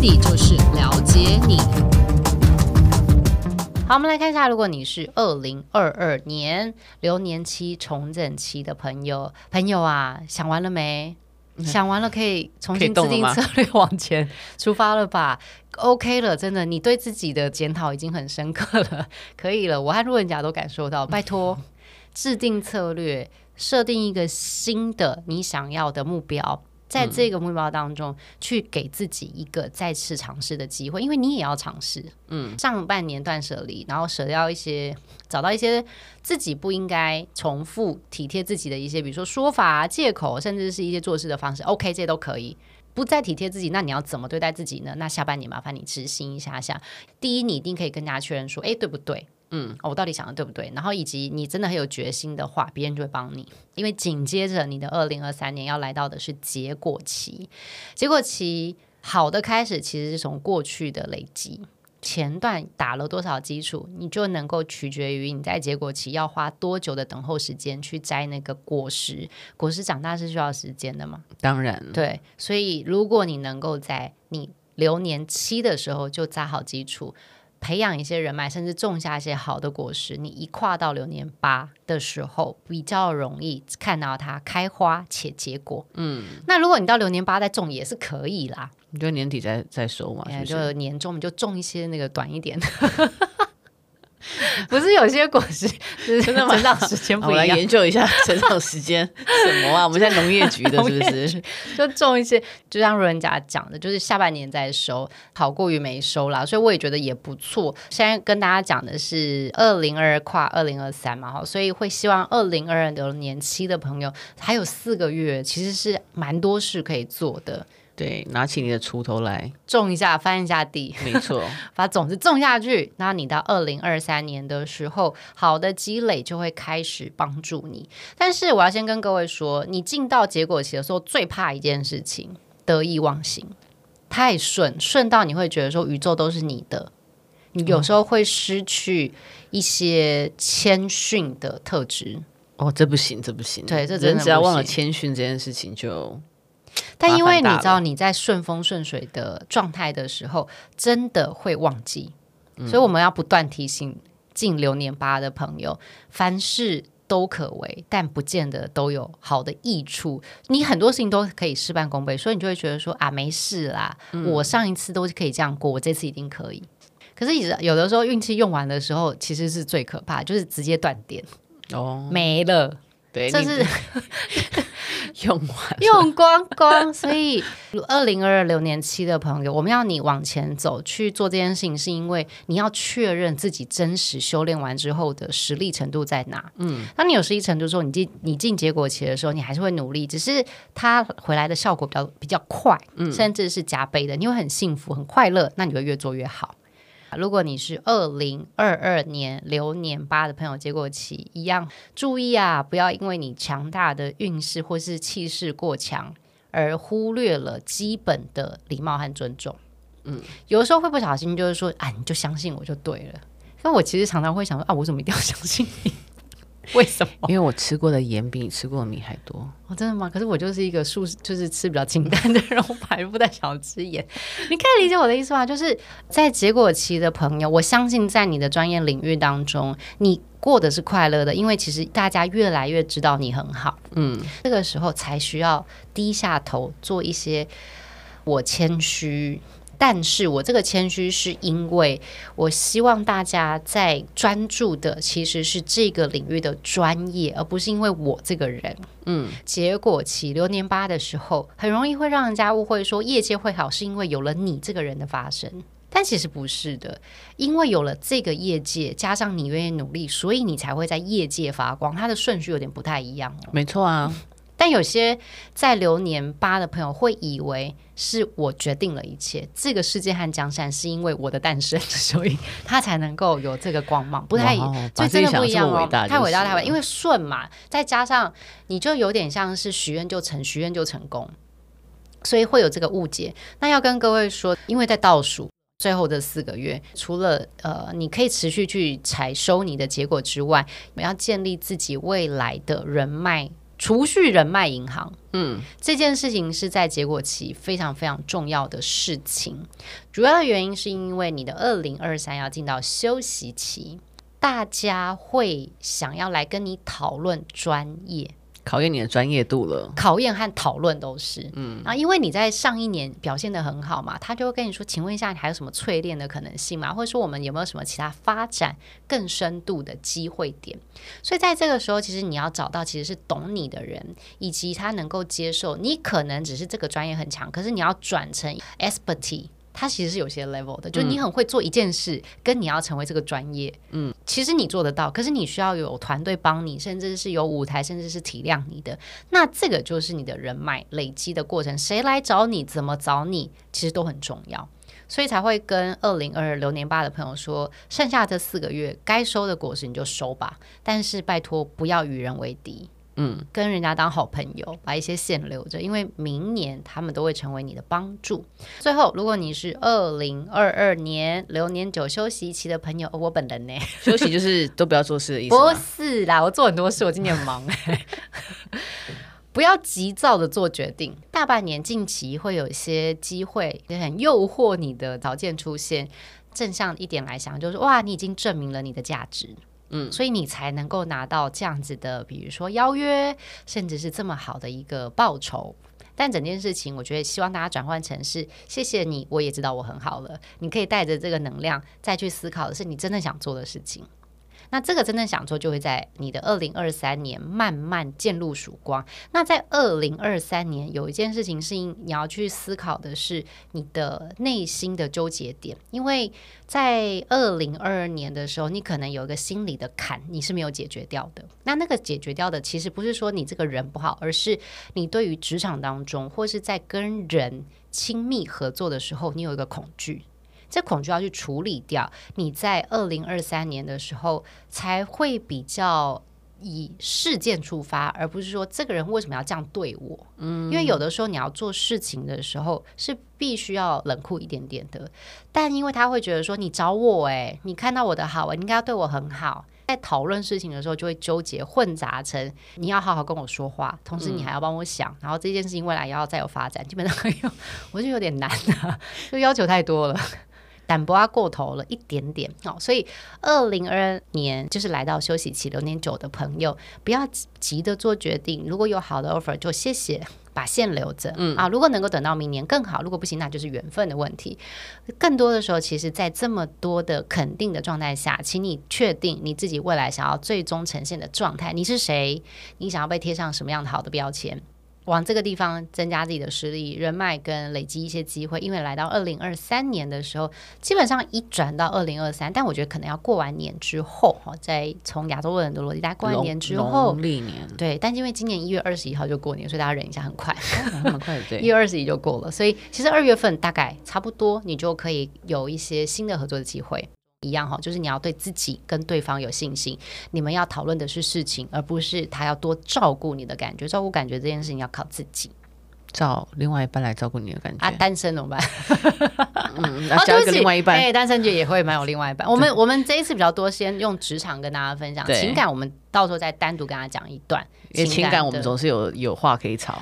就是了解你。好，我们来看一下，如果你是二零二二年流年期重整期的朋友，朋友啊，想完了没？想完了可以重新制定策略往前出发了吧？OK 了，真的，你对自己的检讨已经很深刻了，可以了。我和路人甲都感受到，拜托，制定策略，设定一个新的你想要的目标。在这个目标当中，去给自己一个再次尝试的机会，因为你也要尝试。嗯，上半年断舍离，然后舍掉一些，找到一些自己不应该重复体贴自己的一些，比如说说法、借口，甚至是一些做事的方式。OK，这些都可以。不再体贴自己，那你要怎么对待自己呢？那下半年麻烦你执行一下下。第一，你一定可以跟大家确认说，哎，对不对？嗯，我到底想的对不对？然后以及你真的很有决心的话，别人就会帮你。因为紧接着你的二零二三年要来到的是结果期，结果期好的开始其实是从过去的累积，前段打了多少基础，你就能够取决于你在结果期要花多久的等候时间去摘那个果实。果实长大是需要时间的嘛？当然，对。所以如果你能够在你流年期的时候就扎好基础。培养一些人脉，甚至种下一些好的果实，你一跨到流年八的时候，比较容易看到它开花且结果。嗯，那如果你到流年八再种也是可以啦。你就年底再再收嘛，是是就年终我们就种一些那个短一点的。不是有些果实是真的成长时间不一样，我来研究一下成长时间什么啊？我们现在农业局的是不是？就种一些，就像路人甲讲的，就是下半年再收，好过于没收啦。所以我也觉得也不错。现在跟大家讲的是二零二二跨二零二三嘛，哈，所以会希望二零二二的年期的朋友还有四个月，其实是蛮多事可以做的。对，拿起你的锄头来种一下，翻一下地，没错，把种子种下去。那你到二零二三年的时候，好的积累就会开始帮助你。但是我要先跟各位说，你进到结果期的时候，最怕一件事情：得意忘形，太顺，顺到你会觉得说宇宙都是你的，你有时候会失去一些谦逊的特质。哦，这不行，这不行。对，这人只要忘了谦逊这件事情就。但因为你知道你在顺风顺水的状态的时候，真的会忘记，嗯、所以我们要不断提醒进流年八的朋友，凡事都可为，但不见得都有好的益处。你很多事情都可以事半功倍，所以你就会觉得说啊，没事啦，嗯、我上一次都是可以这样过，我这次一定可以。可是有的时候运气用完的时候，其实是最可怕，就是直接断电哦，没了。对，这是 用完用光光，所以二零二二流年期的朋友，我们要你往前走去做这件事情，是因为你要确认自己真实修炼完之后的实力程度在哪。嗯，当你有实力程度之后，你进你进结果期的时候，你还是会努力，只是它回来的效果比较比较快，嗯，甚至是加倍的，你会很幸福很快乐，那你会越做越好。如果你是二零二二年流年八的朋友，结果期一样，注意啊，不要因为你强大的运势或是气势过强，而忽略了基本的礼貌和尊重。嗯，有的时候会不小心，就是说，啊，你就相信我就对了。那我其实常常会想说，啊，我怎么一定要相信你？为什么？因为我吃过的盐比你吃过的米还多。哦，真的吗？可是我就是一个素，就是吃比较清淡的人，我还不太想吃盐。你可以理解我的意思吗？就是在结果期的朋友，我相信在你的专业领域当中，你过的是快乐的，因为其实大家越来越知道你很好。嗯，这个时候才需要低下头做一些我谦虚。但是我这个谦虚是因为我希望大家在专注的其实是这个领域的专业，而不是因为我这个人。嗯，结果起流年八的时候，很容易会让人家误会说业界会好是因为有了你这个人的发生，但其实不是的，因为有了这个业界，加上你愿意努力，所以你才会在业界发光。它的顺序有点不太一样哦。没错啊。但有些在流年八的朋友会以为是我决定了一切，这个世界和江山是因为我的诞生，所以他才能够有这个光芒，不太，所以真的不一样哦，太伟大太伟大，因为顺嘛，再加上你就有点像是许愿就成，许愿就成功，所以会有这个误解。那要跟各位说，因为在倒数最后的四个月，除了呃，你可以持续去采收你的结果之外，我们要建立自己未来的人脉。储蓄人脉银行，嗯，这件事情是在结果期非常非常重要的事情。主要的原因是因为你的二零二三要进到休息期，大家会想要来跟你讨论专业。考验你的专业度了，考验和讨论都是，嗯，啊，因为你在上一年表现得很好嘛，他就会跟你说，请问一下，你还有什么淬炼的可能性吗？或者说，我们有没有什么其他发展更深度的机会点？所以在这个时候，其实你要找到其实是懂你的人，以及他能够接受你可能只是这个专业很强，可是你要转成 expertise。它其实是有些 level 的，就是你很会做一件事，嗯、跟你要成为这个专业，嗯，其实你做得到，可是你需要有团队帮你，甚至是有舞台，甚至是体谅你的，那这个就是你的人脉累积的过程。谁来找你，怎么找你，其实都很重要，所以才会跟二零二二流年八的朋友说，剩下这四个月该收的果实你就收吧，但是拜托不要与人为敌。嗯，跟人家当好朋友，把一些线留着，因为明年他们都会成为你的帮助。最后，如果你是二零二二年流年九休息期的朋友，哦、我本人呢，休息就是都不要做事的意思。不是啦，我做很多事，我今年很忙。不要急躁的做决定，大半年近期会有一些机会，也很诱惑你的条件出现。正向一点来想，就是哇，你已经证明了你的价值。嗯，所以你才能够拿到这样子的，比如说邀约，甚至是这么好的一个报酬。但整件事情，我觉得希望大家转换成是谢谢你，我也知道我很好了。你可以带着这个能量再去思考的是你真的想做的事情。那这个真正想做，就会在你的二零二三年慢慢渐露曙光。那在二零二三年，有一件事情是你要去思考的是你的内心的纠结点，因为在二零二二年的时候，你可能有一个心理的坎，你是没有解决掉的。那那个解决掉的，其实不是说你这个人不好，而是你对于职场当中或是在跟人亲密合作的时候，你有一个恐惧。这恐惧要去处理掉，你在二零二三年的时候才会比较以事件出发，而不是说这个人为什么要这样对我。嗯，因为有的时候你要做事情的时候是必须要冷酷一点点的，但因为他会觉得说你找我，诶，你看到我的好，你应该要对我很好。在讨论事情的时候就会纠结混杂成你要好好跟我说话，同时你还要帮我想，然后这件事情未来也要再有发展，基本上有 我就有点难了，就要求太多了。胆薄啊过头了一点点哦，所以二零二二年就是来到休息期流年九的朋友，不要急着做决定。如果有好的 offer，就谢谢，把线留着。嗯啊，如果能够等到明年更好，如果不行，那就是缘分的问题。更多的时候，其实，在这么多的肯定的状态下，请你确定你自己未来想要最终呈现的状态。你是谁？你想要被贴上什么样的好的标签？往这个地方增加自己的实力、人脉跟累积一些机会，因为来到二零二三年的时候，基本上一转到二零二三，但我觉得可能要过完年之后，哈，在从亚洲人的逻辑，大家过完年之后，年对，但因为今年一月二十一号就过年，所以大家忍一下，很快，很快，对，一月二十一就过了，所以其实二月份大概差不多，你就可以有一些新的合作的机会。一样哈，就是你要对自己跟对方有信心。你们要讨论的是事情，而不是他要多照顾你的感觉。照顾感觉这件事情要靠自己，找另外一半来照顾你的感觉。啊，单身怎么办？嗯，啊交一个另外一半。哎、欸，单身就也会蛮有另外一半。我们我们这一次比较多，先用职场跟大家分享情感，我们到时候再单独跟他讲一段。因为情感我们总是有有话可以吵。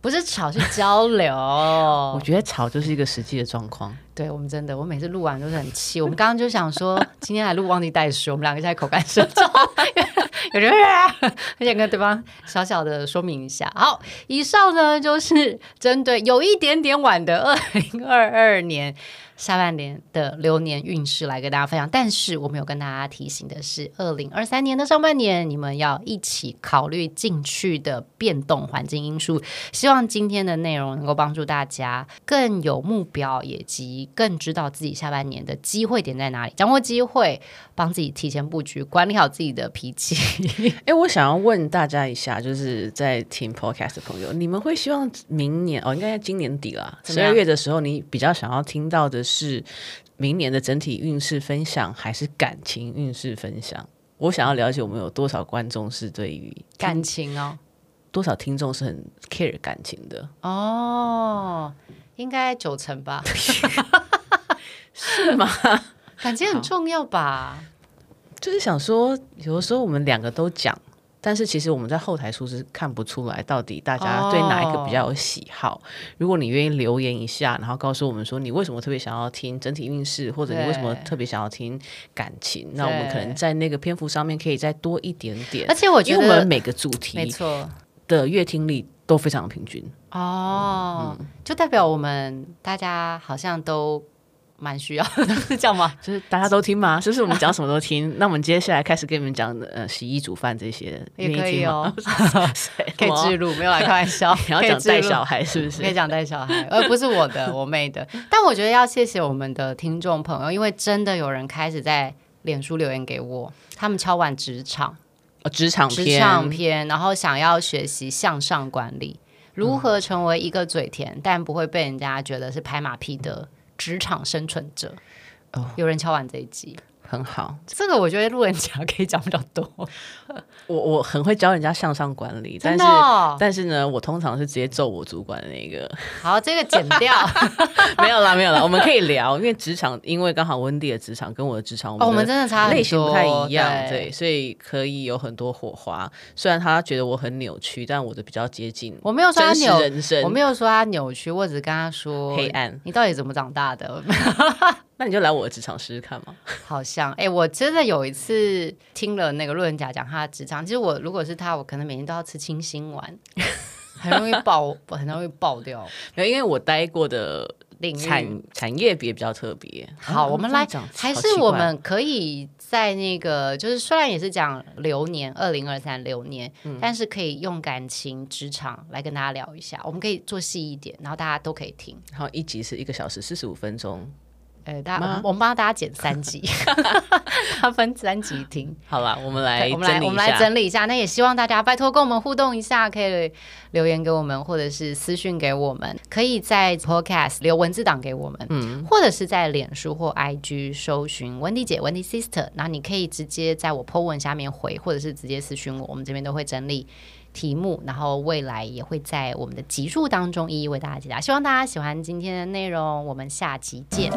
不是吵，是交流。我觉得吵就是一个实际的状况。对我们真的，我每次录完都是很气。我们刚刚就想说，今天来录忘记带水，我们两个现在口干舌燥，有人很想跟对方小小的说明一下。好，以上呢就是针对有一点点晚的二零二二年。下半年的流年运势来跟大家分享，但是我们有跟大家提醒的是，二零二三年的上半年，你们要一起考虑进去的变动环境因素。希望今天的内容能够帮助大家更有目标，以及更知道自己下半年的机会点在哪里，掌握机会，帮自己提前布局，管理好自己的脾气。哎，我想要问大家一下，就是在听 Podcast 的朋友，你们会希望明年哦，应该在今年底了，十二月的时候，你比较想要听到的？是明年的整体运势分享，还是感情运势分享？我想要了解我们有多少观众是对于感情哦，多少听众是很 care 感情的哦，应该九成吧？是吗？感情很重要吧？就是想说，有的时候我们两个都讲，但是其实我们在后台数是看不出来到底大家对哪一个比较有喜好。哦、如果你愿意留言一下，然后告诉我们说你为什么特别想要听整体运势，或者你为什么特别想要听感情，那我们可能在那个篇幅上面可以再多一点点。而且我觉得我们每个主题没错的阅听力都非常平均哦，嗯、就代表我们大家好像都。蛮需要的，是这样吗？就是大家都听吗？就是，是我们讲什么都听。那我们接下来开始跟你们讲呃，洗衣煮饭这些也可以哦，可以记录，没有来开玩笑。你要讲带小孩是不是？可以讲带小孩，而不是我的，我妹的。但我觉得要谢谢我们的听众朋友，因为真的有人开始在脸书留言给我，他们敲完职场，哦，职场职场篇，然后想要学习向上管理，如何成为一个嘴甜但不会被人家觉得是拍马屁的。职场生存者，哦，有人敲完这一集。很好，这个我觉得路人甲可以讲比较多。我我很会教人家向上管理，但是但是呢，我通常是直接揍我主管的那个。好，这个剪掉。没有啦，没有啦，我们可以聊，因为职场，因为刚好温蒂的职场跟我的职场，我们真的差类型不太一样，对，所以可以有很多火花。虽然他觉得我很扭曲，但我的比较接近。我没有说他扭，我没有说他扭曲，我只是跟他说黑暗。你到底怎么长大的？那你就来我的职场试试看嘛。好像哎、欸，我真的有一次听了那个路人甲讲他的职场，其实我如果是他，我可能每天都要吃清心丸，很容易爆，很容易爆掉。没有，因为我待过的产产业别比较特别。好，我们来，还是我们可以在那个，就是虽然也是讲流年二零二三流年，嗯、但是可以用感情职场来跟大家聊一下。我们可以做细一点，然后大家都可以听。然后一集是一个小时四十五分钟。呃，大家，我们帮大家剪三集，他分三集听。好了，我们来，我们来，我们来整理一下。那也希望大家拜托跟我们互动一下，可以留言给我们，或者是私讯给我们，可以在 Podcast 留文字档给我们，嗯，或者是在脸书或 IG 搜寻温迪姐、温迪 Sister，然后你可以直接在我 po 文下面回，或者是直接私讯我，我们这边都会整理。题目，然后未来也会在我们的集数当中一一为大家解答。希望大家喜欢今天的内容，我们下期见。